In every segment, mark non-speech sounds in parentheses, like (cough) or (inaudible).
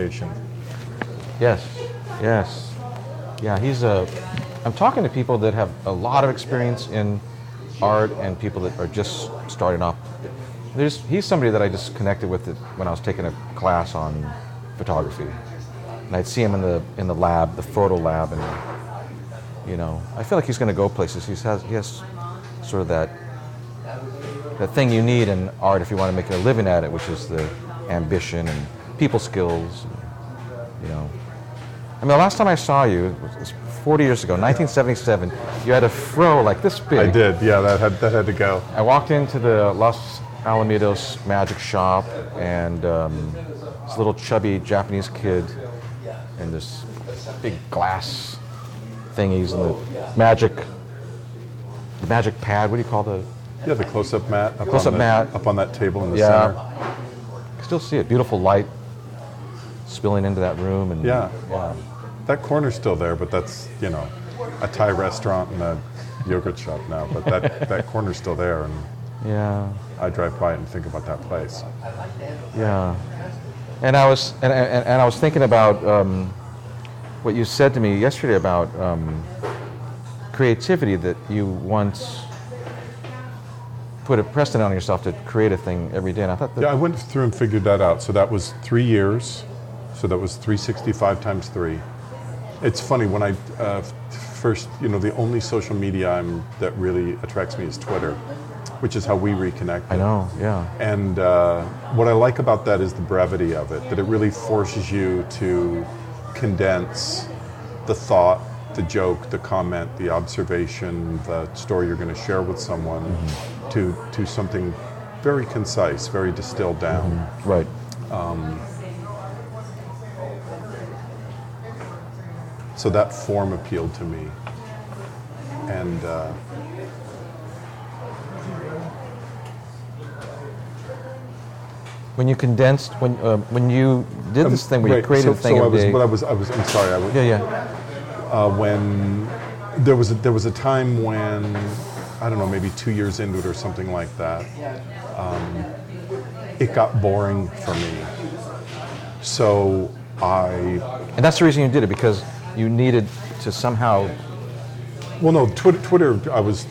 education. Yes, yes, yeah. He's a. I'm talking to people that have a lot of experience in art and people that are just starting off. There's, he's somebody that I just connected with it when I was taking a class on photography, and I'd see him in the in the lab, the photo lab, and you know, I feel like he's going to go places. He has he has sort of that that thing you need in art if you want to make a living at it, which is the ambition and people skills. You know, I mean, the last time I saw you was 40 years ago, 1977. You had a fro like this big. I did, yeah. That had that had to go. I walked into the Los Alamitos magic shop, and um, this little chubby Japanese kid, and this big glass thingies, and the magic, the magic pad. What do you call the? Yeah, the close-up mat. Up Close-up on the- mat. up on that table in the Yeah. center. Still see it. Beautiful light spilling into that room, and Yeah. That corner's still there, but that's you know, a Thai restaurant and a yogurt shop now. But that (laughs) that corner's still there, and yeah. I drive by it and think about that place. Yeah, and I was and, and, and I was thinking about um, what you said to me yesterday about um, creativity that you once put a precedent on yourself to create a thing every day. And I thought that Yeah, I went through and figured that out. So that was three years. So that was 365 times three. It's funny when I uh, first, you know, the only social media I'm, that really attracts me is Twitter, which is how we reconnect. I know. Yeah, And uh, what I like about that is the brevity of it, that it really forces you to condense the thought, the joke, the comment, the observation, the story you're going to share with someone to, to something very concise, very distilled down. right. So that form appealed to me. And uh, When you condensed, when uh, when you did this thing where you created so, a thing so I was. I was, I was, I'm sorry, I was, yeah, yeah. uh, when there was a, there was a time when I don't know maybe two years into it or something like that, um, it got boring for me. So I And that's the reason you did it because you needed to somehow. well no Twitter Twitter I was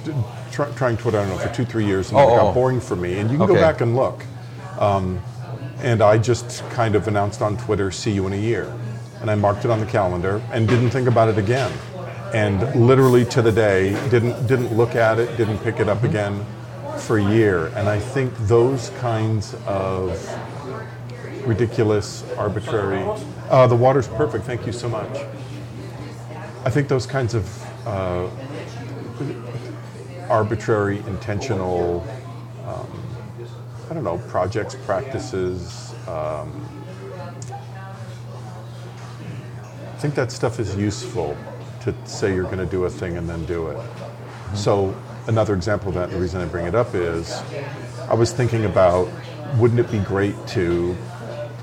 try, trying Twitter I don't know for two three years and Oh, it got oh. boring for me and you can go back and look. Um, and I just kind of announced on Twitter, "See you in a year," and I marked it on the calendar and didn't think about it again. And literally to the day, didn't didn't look at it, didn't pick it up again for a year. And I think those kinds of ridiculous, arbitrary. Uh, the water's perfect. Thank you so much. I think those kinds of uh, arbitrary, intentional, um, I don't know, projects, practices. Um, I think that stuff is useful to say you're going to do a thing and then do it. So another example of that, and the reason I bring it up is, I was thinking about, wouldn't it be great to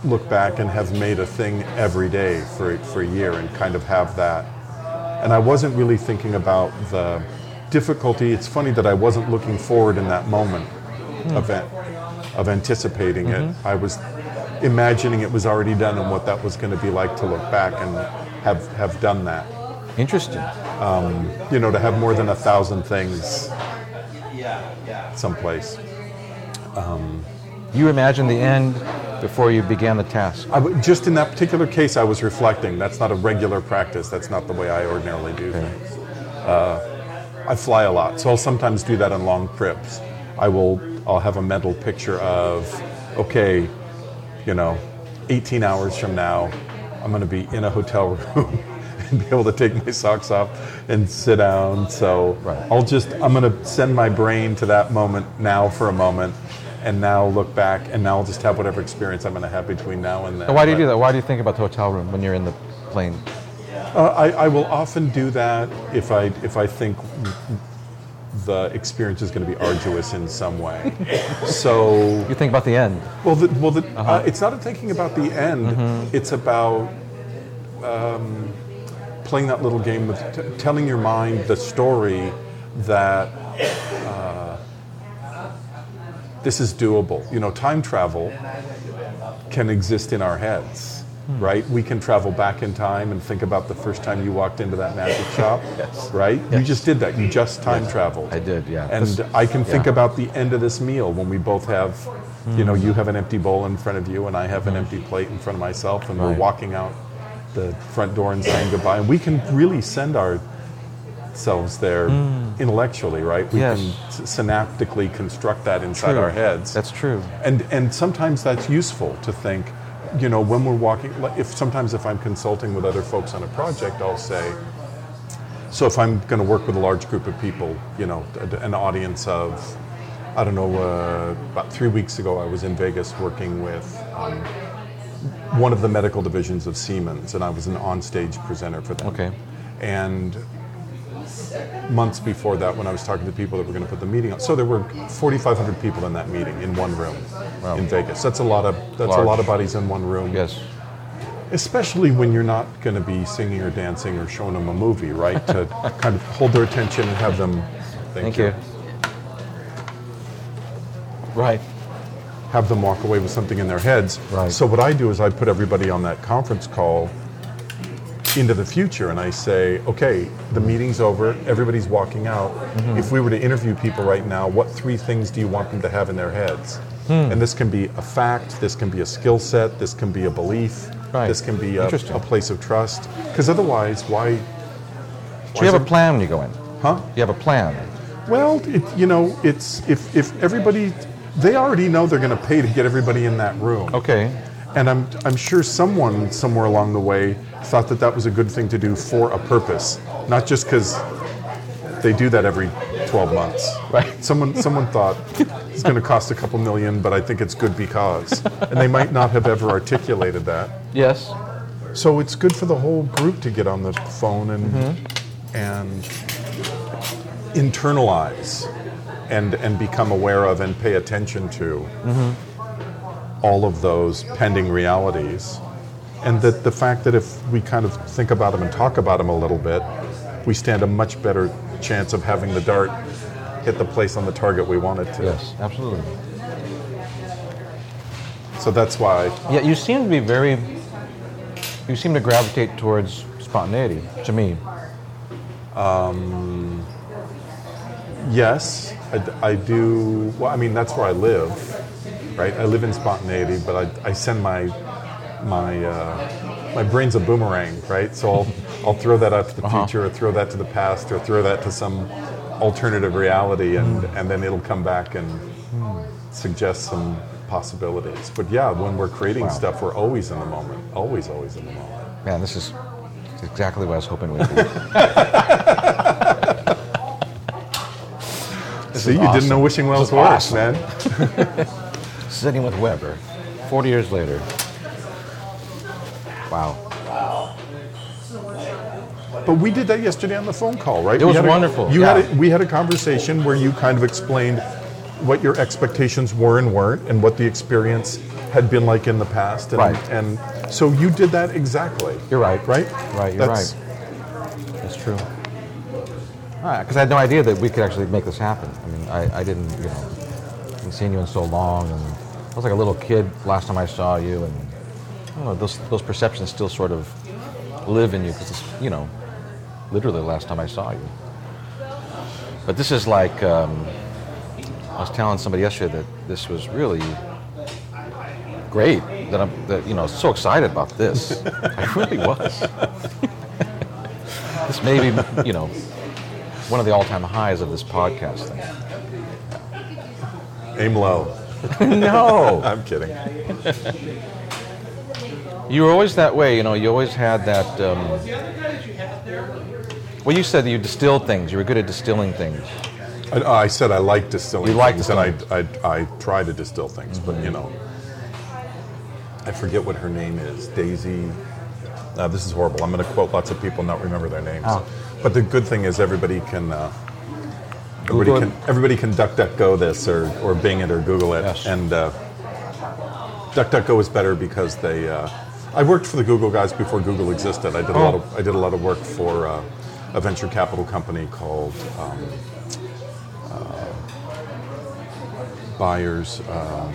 look back and have made a thing every day for, for a year and kind of have that and I wasn't really thinking about the difficulty. It's funny that I wasn't looking forward in that moment hmm. of, an- of anticipating it. Mm-hmm. I was imagining it was already done and what that was going to be like to look back and have, have done that. Interesting. Um, you know, to have more than a thousand things someplace. Um, You imagined the end before you began the task. W- just in that particular case, I was reflecting. That's not a regular practice. That's not the way I ordinarily do things. Uh, I fly a lot, so I'll sometimes do that on long trips. I will. I'll have a mental picture of, okay, you know, 18 hours from now, I'm going to be in a hotel (laughs) room and be able to take my socks off and sit down. So Right. I'll just. I'm going to send my brain to that moment now for a moment. And now look back, and now I'll just have whatever experience I'm going to have between now and then. And why do you But- do that? Why do you think about the hotel room when you're in the plane? Uh, I, I will often do that if I if I think the experience is going to be arduous in some way. (laughs) so, You think about the end. well, the, well, the, uh, it's not a thinking about the end. It's about um, playing that little game with t- telling your mind the story that uh, this is doable. You know, time travel can exist in our heads. Hmm. right? We can travel back in time and think about the first time you walked into that magic (laughs) shop, Yes. right? You just did that. You hmm. just time traveled. I did, yeah. And I can think yeah. about the end of this meal when we both have, you know, you hmm. have an empty bowl in front of you and I have an empty plate in front of myself, and we're walking out the front door and saying goodbye. And we can really send ourselves there intellectually, right? We. Yes. can synaptically construct that inside True. our heads. That's true. And and sometimes that's useful to think, you know, when we're walking. like, If sometimes if I'm consulting with other folks on a project, I'll say. So if I'm going to work with a large group of people, you know, an audience of, I don't know, uh, about three weeks ago, I was in Vegas working with um, one of the medical divisions of Siemens, and I was an onstage presenter for them. Okay. And months before that, when I was talking to people that were going to put the meeting on, so there were 4,500 people in that meeting in one room Wow. in Vegas. That's a lot of that's Large. a lot of bodies in one room. Yes. Especially when you're not going to be singing or dancing or showing them a movie, right? to (laughs) kind of hold their attention and have them. Thank you. Right. have them walk away with something in their heads. Right. So what I do is I put everybody on that conference call into the future and I say, okay, the meeting's over, everybody's walking out. Mm-hmm. If we were to interview people right now, what three things do you want them to have in their heads? Hmm. And this can be a fact, this can be a skill set, this can be a belief, Right. this can be a, a place of trust. Because otherwise, why? So you have a plan when you go in. Huh? You have a plan. Well, it, you know, it's if if everybody, they already know they're going to pay to get everybody in that room. Okay. And I'm, I'm sure someone somewhere along the way thought that that was a good thing to do for a purpose, not just because they do that every 12 months. Right. Someone, someone thought it's going to cost a couple million, but I think it's good because. And they might not have ever articulated that. Yes. So it's good for the whole group to get on the phone and, mm-hmm. and internalize and, and become aware of and pay attention to mm-hmm. All of those pending realities. And that the fact that if we kind of think about them and talk about them a little bit, we stand a much better chance of having the dart hit the place on the target we want it to. Yes. Absolutely. So that's why, Yeah, you seem to be very. You seem to gravitate towards spontaneity to me. Um, yes, I do. Well, I mean, that's where I live, right? I live in spontaneity, but I, I send my my uh, my brain's a boomerang, right? So I'll I'll throw that out to the Uh-huh. future, or throw that to the past, or throw that to some alternative reality, and Hmm. and then it'll come back and suggest some possibilities. But yeah, when we're creating Wow. stuff, we're always in the moment, always, always in the moment. Man, this is exactly what I was hoping we'd be. (laughs) See, you awesome. didn't know wishing wells This awesome. man. (laughs) Sitting with Weber, 40 years later. Wow. But we did that yesterday on the phone call, right? It We was had a- wonderful, You yeah. had a, we had a conversation where you kind of explained what your expectations were and weren't, and what the experience had been like in the past. And, Right. And so you did that exactly. You're right. Right. Right, you're That's- right. That's true. Ah, because I had no idea that we could actually make this happen. I mean, I, I didn't, you know, hadn't seen you in so long, and was like a little kid last time I saw you, and I don't know, those those perceptions still sort of live in you because it's, you know, literally the last time I saw you. But this is like, um, I was telling somebody yesterday that this was really great. That I'm, that you know, so excited about this. I really was. this may be, you know, one of the all-time highs of this podcast thing. Aim low. (laughs) no, (laughs) I'm kidding. (laughs) you were always that way. You know, you always had that. Um, well, you said that you distilled things. You were good at distilling things. I, I said I like distilling You like things, and I, I, I try to distill things, but you know, I forget what her name is. Daisy. Uh, this is horrible. I'm going to quote lots of people and not remember their names. Oh. But the good thing is everybody can. Uh, everybody Google can it. everybody can DuckDuckGo this or, or Bing it or Google it. Yes. And uh, DuckDuckGo is better because they. Uh, I worked for the Google guys before Google existed. I did a lot Oh. of I did a lot of work for uh, a venture capital company called. Um, Byers. Um,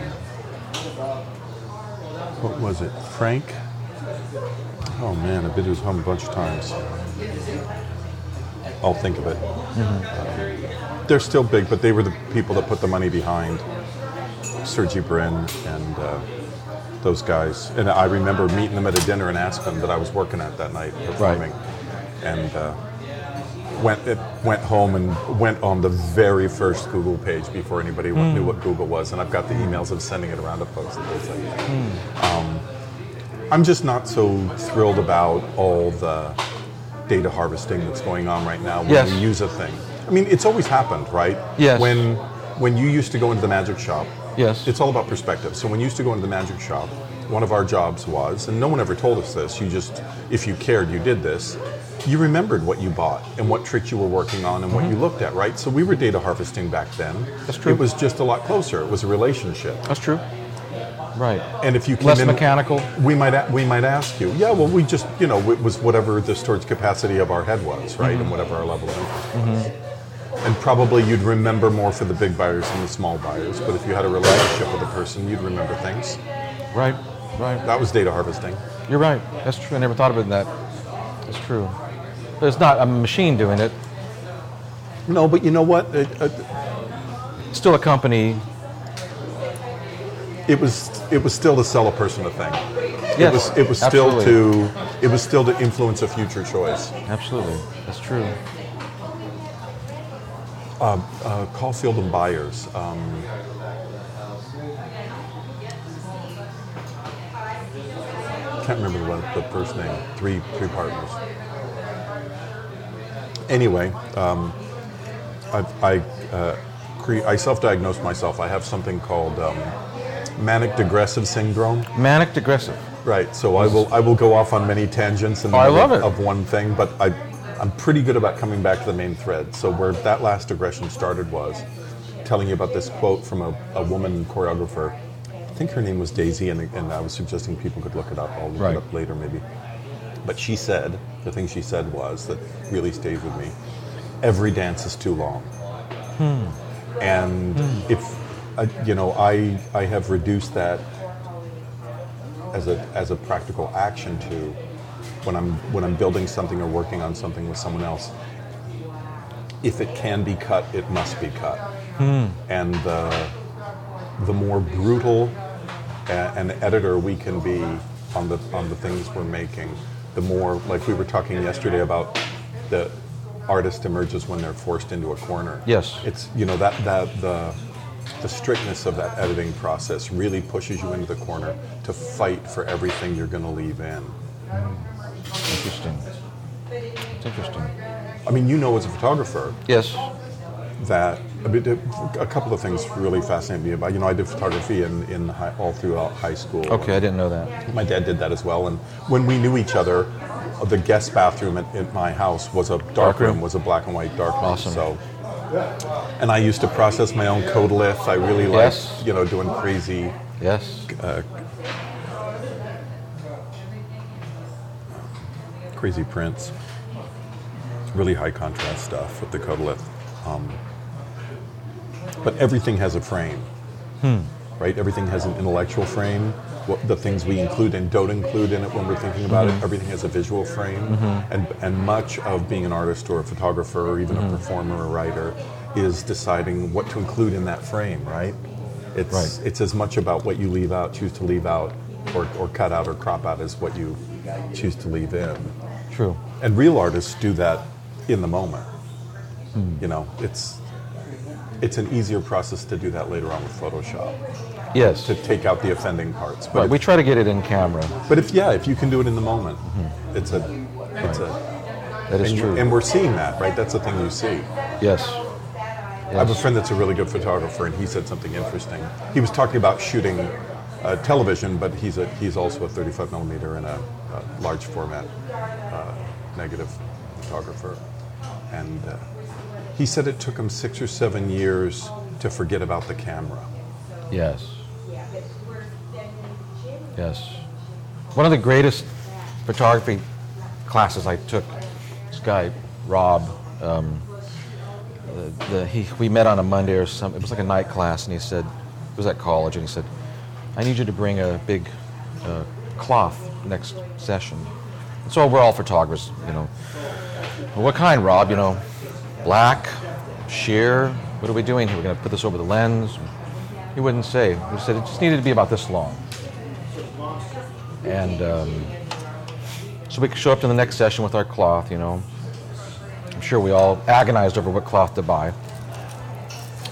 what was it? Frank? Oh man, I've been to his home a bunch of times. I'll think of it. Um, they're still big, but they were the people that put the money behind Sergey Brin and uh, those guys. And I remember meeting them at a dinner in Aspen that I was working at that night performing, and uh, went it, went home and went on the very first Google page before anybody knew what Google was. And I've got the emails of sending it around to folks and things like that. Um, I'm just not so thrilled about all the data harvesting that's going on right now when Yes. we use a thing. I mean, it's always happened, right? Yes. When when you used to go into the magic shop, Yes. it's all about perspective. So when you used to go into the magic shop, one of our jobs was, and no one ever told us this. You just, if you cared, you did this. You remembered what you bought and what tricks you were working on and what you looked at, right? So we were data harvesting back then. Mm-hmm. That's true. It was just a lot closer. It was a relationship. That's true. Right. And if you came Less in, mechanical. we might a- we might ask you, yeah, well, we just you know it was whatever the storage capacity of our head was, right, Mm-hmm. and whatever our level of interest was. And probably you'd remember more for the big buyers than the small buyers. But if you had a relationship with a person, you'd remember things. Right. Right. That was data harvesting. You're right. That's true. I never thought of it in that. That's true. But it's not a machine doing it. No, but you know what? It, it, still a company. it was it was still to sell a person a thing. it Yes, was it was still to it was still to influence a future choice. Absolutely. That's true. Uh, Caufield and Byers. Um, can't remember the, one- the first name. Three three partners. Anyway, um, I I, uh, cre- I self-diagnosed myself. I have something called um, manic depressive syndrome. Manic depressive. Right. So I will I will go off on many tangents and Oh, I love it. of one thing, but I I'm pretty good about coming back to the main thread. So where that last aggression started was telling you about this quote from a, a woman choreographer. I think her name was Daisy, and, and I was suggesting people could look it up. I'll look Right. it up later, maybe. But she said the thing she said was that really stayed with me. Every dance is too long. And if uh, you know, I I have reduced that as a as a practical action to when I'm when I'm building something or working on something with someone else. If it can be cut, it must be cut. Hmm. And the the more brutal an editor we can be on the on the things we're making, the more like we were talking yesterday about the artist emerges when they're forced into a corner. Yes. It's you know that that the the strictness of that editing process really pushes you into the corner to fight for everything you're going to leave in. Hmm. Interesting. It's interesting. I mean, you know, as a photographer, Yes. that I mean, a couple of things really fascinate me about. You know, I did photography in, in high, all throughout high school. Okay, I didn't know that. My dad did that as well. And when we knew each other, the guest bathroom at, at my house was a dark, Dark room. room, was a black and white dark room. Awesome. So, and I used to process my own Kodalith. I really liked, you know, doing crazy Yes. Uh, crazy prints, really high contrast stuff with the Kodalith. Um, but everything has a frame, hmm. right? Everything has an intellectual frame. What the things we include and don't include in it when we're thinking about it, mm-hmm. everything has a visual frame. Mm-hmm. And, and much of being an artist or a photographer or even a mm-hmm. performer or writer is deciding what to include in that frame, right? It's, Right. it's as much about what you leave out, choose to leave out, or, or cut out or crop out as what you choose to leave in. True. And real artists do that in the moment. You know, it's it's an easier process to do that later on with Photoshop Yes. to take out the offending parts. But Right. if, We try to get it in camera. but if yeah, if you can do it in the moment, it's a it's a That is and, true. and we're seeing that right. That's the thing you see. yes. I have a friend that's a really good photographer, and he said something interesting. He was talking about shooting uh, television, but he's a he's also a 35 millimeter and a, a large format uh, negative photographer, and uh, he said it took him six or seven years to forget about the camera. Yes. Yes. One of the greatest photography classes I took, this guy, Rob, um, the, the, he, we met on a Monday or something. It was like a night class, and he said, it was at college, and he said, I need you to bring a big uh, cloth next session. So we're all photographers, you know. What kind, Rob? You know, black, sheer. What are we doing here? We're going to put this over the lens. He wouldn't say. He said it just needed to be about this long. And um, so we show up to the next session with our cloth, you know. I'm sure we all agonized over what cloth to buy.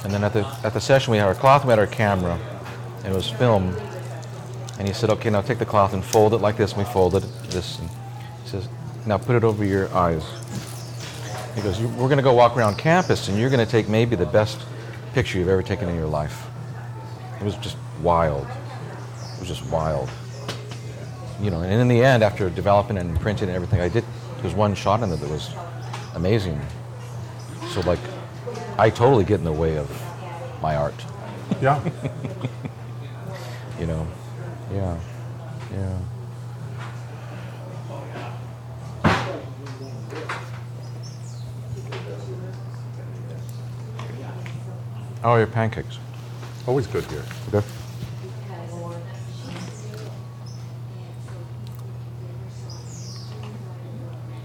And then at the at the session we had our cloth, we had our camera, and it was film. And he said, "Okay, now take the cloth and fold it like this." And we folded this. And he says, "Now put it over your eyes." He goes, we're going to go walk around campus, and you're going to take maybe the best picture you've ever taken in your life." It was just wild. It was just wild. You know, and in the end, after developing and printing and everything, I did. There was one shot in it that was amazing. So like, I totally get in the way of my art. Yeah. (laughs) You know, yeah, yeah. How are your pancakes? Always good here. Okay.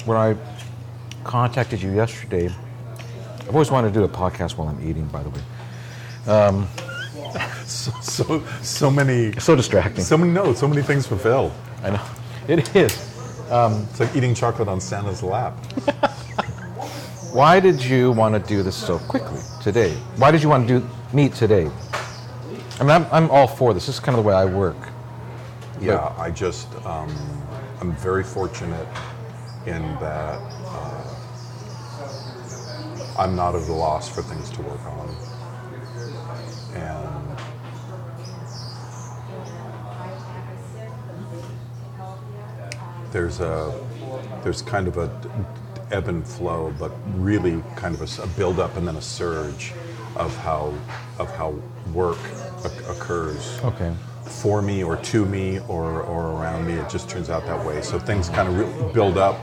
When I contacted you yesterday, I've always wanted to do a podcast while I'm eating, by the way. Um, (laughs) so, (laughs) so, so many, So distracting. so many notes, so many things fulfilled. I know. It is. It's like eating chocolate on Santa's lap. (laughs) Why did you want to do this so quickly today? Why did you want to do meet today? I mean, I'm, I'm all for this. This is kind of the way I work. Yeah, I just, um, I'm very fortunate in that uh, I'm not at a loss for things to work on. And there's a, there's kind of a ebb and flow, but really kind of a build up and then a surge of how, of how work oc- occurs Okay. for me or to me or, or around me. It just turns out that way. So things kind of re- build up.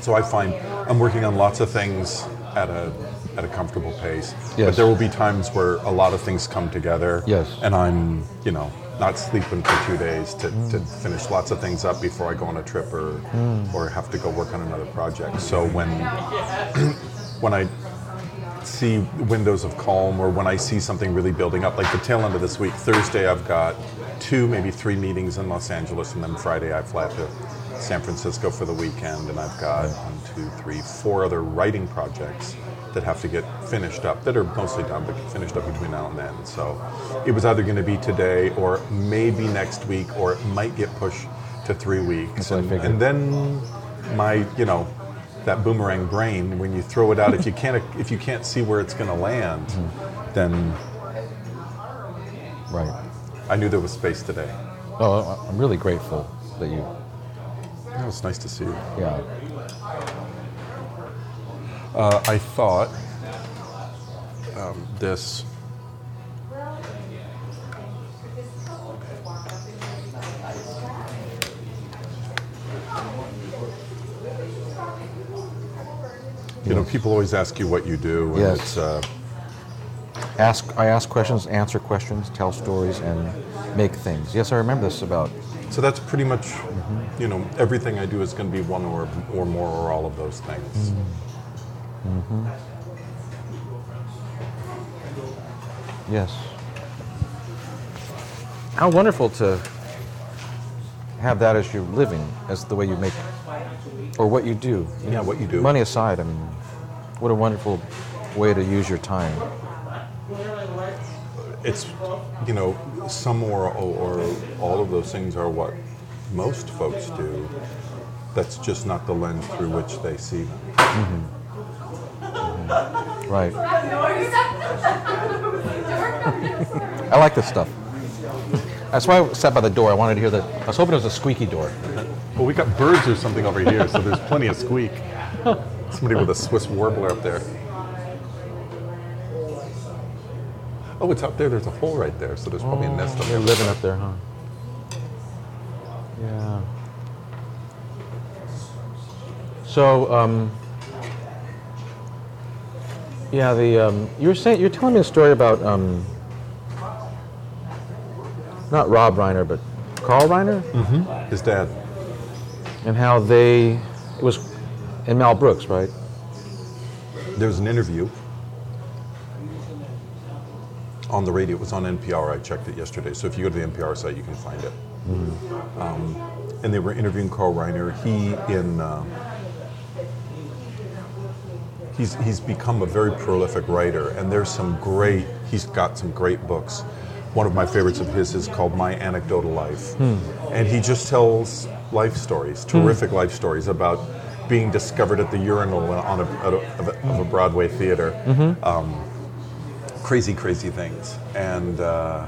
So I find I'm working on lots of things at a at a comfortable pace. Yes. But there will be times where a lot of things come together. Yes. And I'm, you know, not sleeping for two days to, to finish lots of things up before I go on a trip or hmm. or have to go work on another project. So when (clears throat) when I see windows of calm or when I see something really building up, like the tail end of this week, Thursday I've got two, maybe three meetings in Los Angeles, and then Friday I fly to San Francisco for the weekend, and I've got one, two, three, four other writing projects that have to get finished up, that are mostly done, but finished up between now and then. So it was either going to be today or maybe next week, or it might get pushed to three weeks. And, and then my, you know, that boomerang brain, when you throw it out, if you can't if you can't see where it's going to land, hmm. then Right. I knew there was space today. Oh, I'm really grateful that you. It was nice to see you. Yeah. Uh, I thought um, this. You know, people always ask you what you do, and Yes. it's uh, Ask. I ask questions, answer questions, tell stories, and make things. Yes, I remember this about. so that's pretty much, you know, everything I do is going to be one or or more or all of those things. Mm-hmm. Yes. How wonderful to have that as your living, as the way you make, or what you do. Yeah, what you do. Money aside, I mean, what a wonderful way to use your time. it's you know some or, or all of those things are what most folks do that's just not the lens through which they see them mm-hmm. Right. I like this stuff. That's why I sat by the door. I wanted to hear that. I was hoping it was a squeaky door. well we got birds or something over here so there's plenty of squeak somebody with a swiss warbler up there oh it's up there there's a hole right there so there's probably a nest up there. They're living up there, huh? Yeah. So, um, yeah, the um, you were saying you're telling me a story about um, not Rob Reiner, but Carl Reiner. his dad and how they it was and Mel Brooks, right? There was an interview on the radio. It was on NPR. I checked it yesterday. So if you go to the NPR site, you can find it. Um, and they were interviewing Carl Reiner. He in uh, he's he's become a very prolific writer, and there's some great. He's got some great books. One of my favorites of his is called My Anecdotal Life, and he just tells life stories, terrific life stories about being discovered at the urinal on a, a, of, a, of a Broadway theater. Um, crazy, crazy things, and. Uh,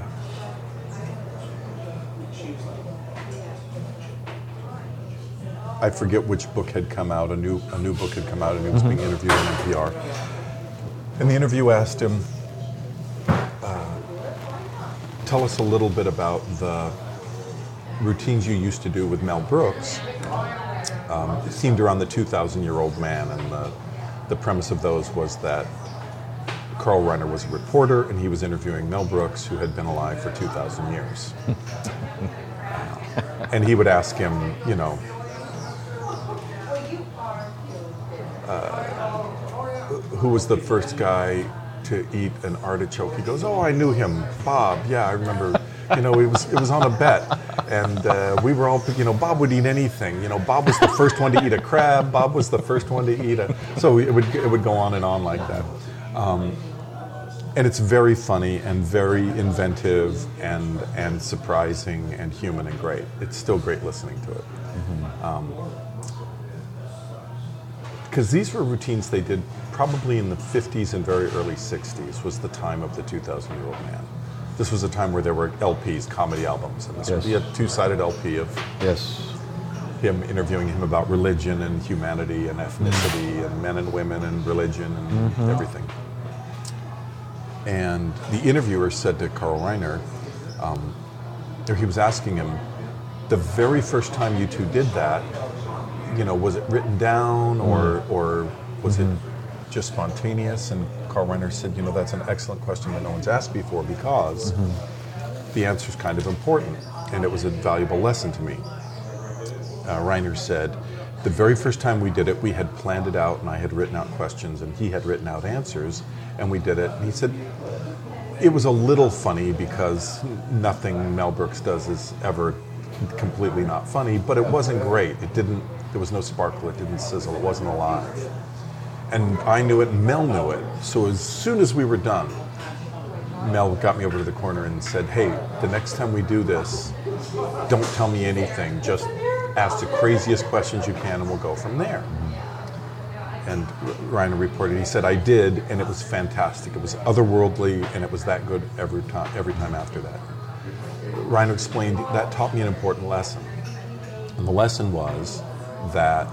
I forget which book had come out. A new a new book had come out, and he was being interviewed on NPR. And the interview asked him, uh, "Tell us a little bit about the routines you used to do with Mel Brooks." Um, it seemed around the 2,000-year-old man, and the the premise of those was that Carl Reiner was a reporter, and he was interviewing Mel Brooks, who had been alive for 2,000 years. (laughs) and he would ask him, you know, who was the first guy to eat an artichoke? He goes, "Oh, I knew him, Bob. Yeah, I remember. You know, it was it was on a bet, and uh, we were all, you know, Bob would eat anything. You know, Bob was the first one to eat a crab. Bob was the first one to eat a. So it would it would go on and on like that." Um, and it's very funny and very inventive and and surprising and human and great. It's still great listening to it. Because these were routines they did probably in the 50s and very early 60s was the time of the 2000 year old man this was a time where there were lps comedy albums and this would Yes. be a two-sided lp of Yes. him interviewing him about religion and humanity and ethnicity and men and women and religion and everything and the interviewer said to carl reiner um, he was asking him the very first time you two did that you know, was it written down or mm. or was it mm-hmm. just spontaneous? And Carl Reiner said, you know, that's an excellent question that no one's asked before because mm-hmm. the answer is kind of important, and it was a valuable lesson to me. Uh, Reiner said, the very first time we did it, we had planned it out, and I had written out questions, and he had written out answers, and we did it. And he said, it was a little funny because nothing Mel Brooks does is ever completely not funny, but it wasn't great. It didn't. There was no sparkle. It didn't sizzle. It wasn't alive. And I knew it, and Mel knew it. So as soon as we were done, Mel got me over to the corner and said, "Hey, the next time we do this, don't tell me anything. Just ask the craziest questions you can, and we'll go from there." And Reiner reported, he said, "I did, and it was fantastic. It was otherworldly, and it was that good every time. Every time after that." Reiner explained that taught me an important lesson, and the lesson was that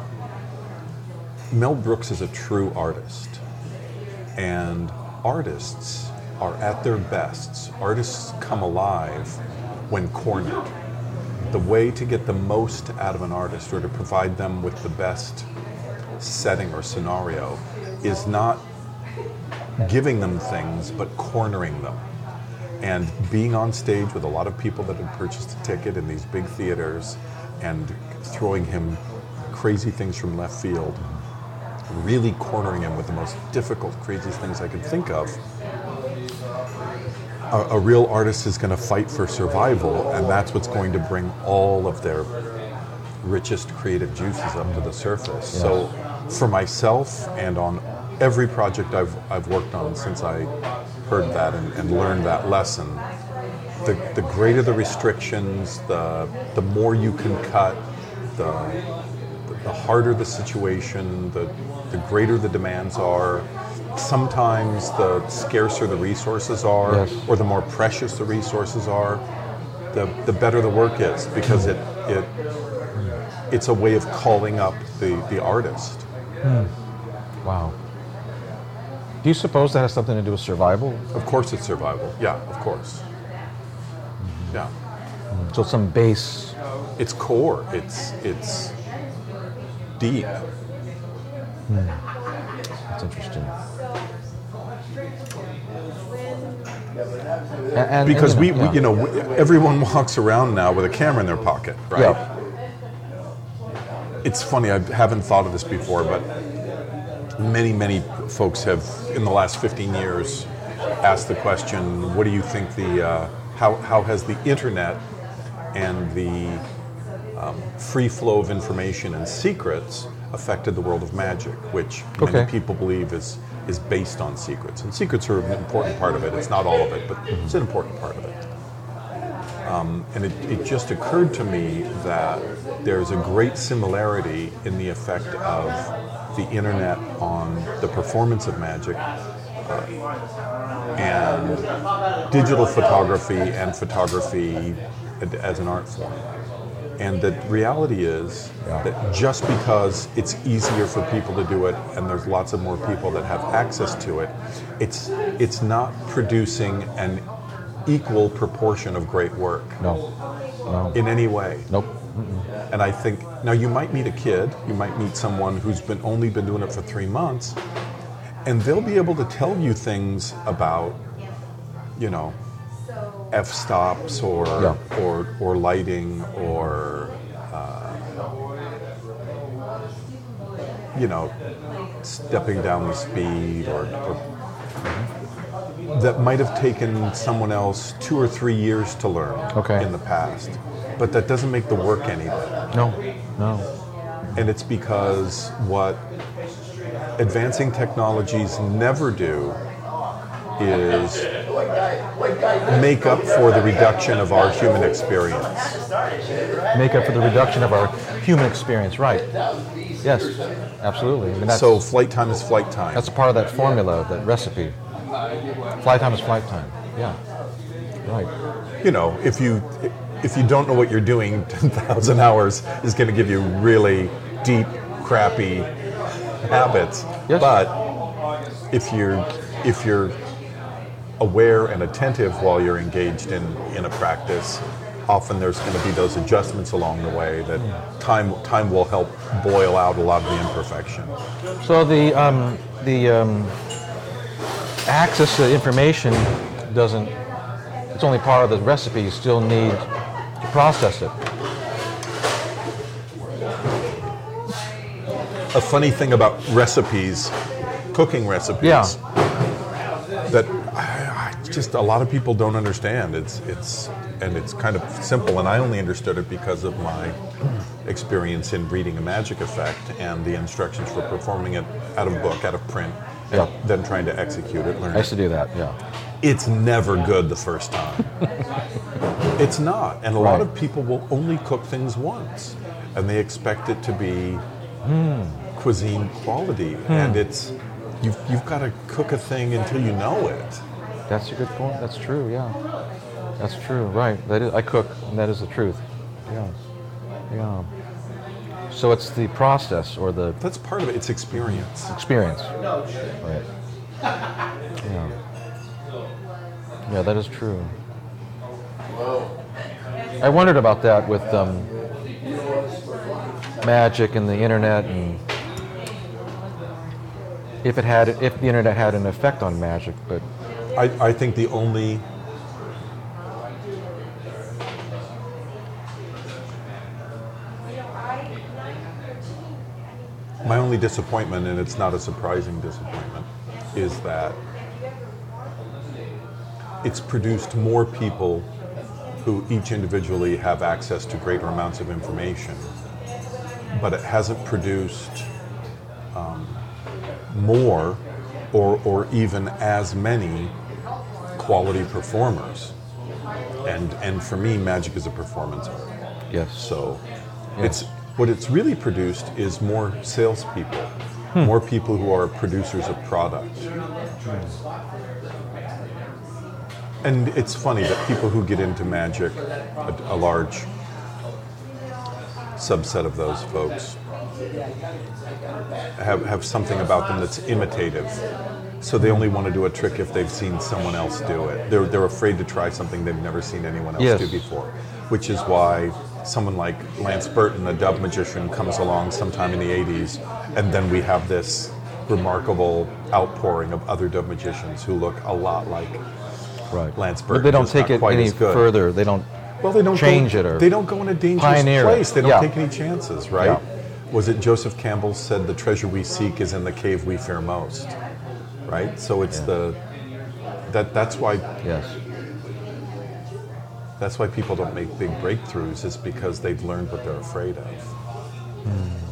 Mel Brooks is a true artist, and artists are at their best. Artists come alive when cornered. The way to get the most out of an artist or to provide them with the best setting or scenario is not giving them things, but cornering them. And being on stage with a lot of people that had purchased a ticket in these big theaters and throwing him crazy things from left field, really cornering him with the most difficult, craziest things I could think of. A, a real artist is going to fight for survival, and that's what's going to bring all of their richest creative juices up to the surface. So, for myself and on every project I've, I've worked on since I heard that and, and learned that lesson, the, the greater the restrictions, the, the more you can cut, the, the harder the situation, the, the greater the demands are. Sometimes the scarcer the resources are, Yes. or the more precious the resources are, the, the better the work is because it, it it's a way of calling up the, the artist. Hmm. Wow. Do you suppose that has something to do with survival? Of course, it's survival. Yeah, of course. Hmm. Yeah, hmm. So some base. it's core. It's it's deep. That's interesting. And, and- Because and, we, yeah. we, you know, we, everyone walks around now with a camera in their pocket, right? Yeah. it's funny. I haven't thought of this before, but many, many folks have in the last 15 years asked the question: What do you think the uh, how how has the internet and the um, free flow of information and secrets affected the world of magic, which Okay. many people believe is is based on secrets. And secrets are an important part of it. It's not all of it, but it's an important part of it. Um, and it, it just occurred to me that there's a great similarity in the effect of the internet on the performance of magic uh, and digital photography and photography as an art form. And the reality is Yeah. that just because it's easier for people to do it and there's lots of more people that have access to it, it's, it's not producing an equal proportion of great work No. No. in any way. Nope. And I think now you might meet a kid, you might meet someone who's been only been doing it for three months, and they'll be able to tell you things about, you know, f stops or Yeah. or or lighting or, uh, you know, stepping down the speed or. or that might have taken someone else two or three years to learn Okay. in the past, but that doesn't make the work any better. No. No. And it's because what advancing technologies never do is make up for the reduction of our human experience. Make up for the reduction of our human experience. Right. Yes. Absolutely. I mean, So flight time is flight time. that's a part of that formula, that recipe. Flight time is flight time. Yeah. Right. you know, if you if you don't know what you're doing, (laughs) 10,000 hours is going to give you really deep, crappy habits. Yes. But if you're if you're aware and attentive while you're engaged in in a practice, often there's going to be those adjustments along the way that time time will help boil out a lot of the imperfection. So the um, the um, access to information doesn't. It's only part of the recipe. You still need to process it. A funny thing about recipes, cooking recipes. Yeah. That I, I just a lot of people don't understand. It's it's and it's kind of simple, and I only understood it because of my experience in reading a magic effect and the instructions for performing it out of book, out of print, and Yeah. then trying to execute it. Learn I used to do that. Yeah. It's never good the first time. (laughs) it's not, and a lot of people will only cook things once, and they expect it to be hmm. cuisine quality, and hmm. it's. You've, you've got to cook a thing until you know it. That's a good point. That's true. Yeah. That's true. Right. That is. I cook, and that is the truth. Yeah. Yeah. So it's the process or the That's part of it. It's experience. experience. Right. Yeah. Yeah, that is true. I wondered about that with um, magic and the internet, and if it had, if the internet had an effect on magic. But I, I think the only my only disappointment, and it's not a surprising disappointment, is that it's produced more people who each individually have access to greater amounts of information, but it hasn't produced um, more or, or even as many quality performers. And, and for me, magic is a performance art. yes, So Yes. it's what it's really produced is more salespeople, hmm. more people who are producers of product. And it's funny that people who get into magic, a, a large subset of those folks, have, have something about them that's imitative. So they only want to do a trick if they've seen someone else do it. They're, they're afraid to try something they've never seen anyone else Yes. do before, which is why someone like Lance Burton, a dove magician, comes along sometime in the 80s, and then we have this remarkable outpouring of other dove magicians who look a lot like right. Lance Burton. But they don't take it any further. They don't. Well, they don't change go, it or they don't go in a dangerous pioneer place. They don't Yeah. take any chances, right? Yeah. was it Joseph Campbell said the treasure we seek is in the cave we fear most, right? So it's Yeah. the that that's why Yes. that's why people don't make big breakthroughs is because they've learned what they're afraid of. Hmm.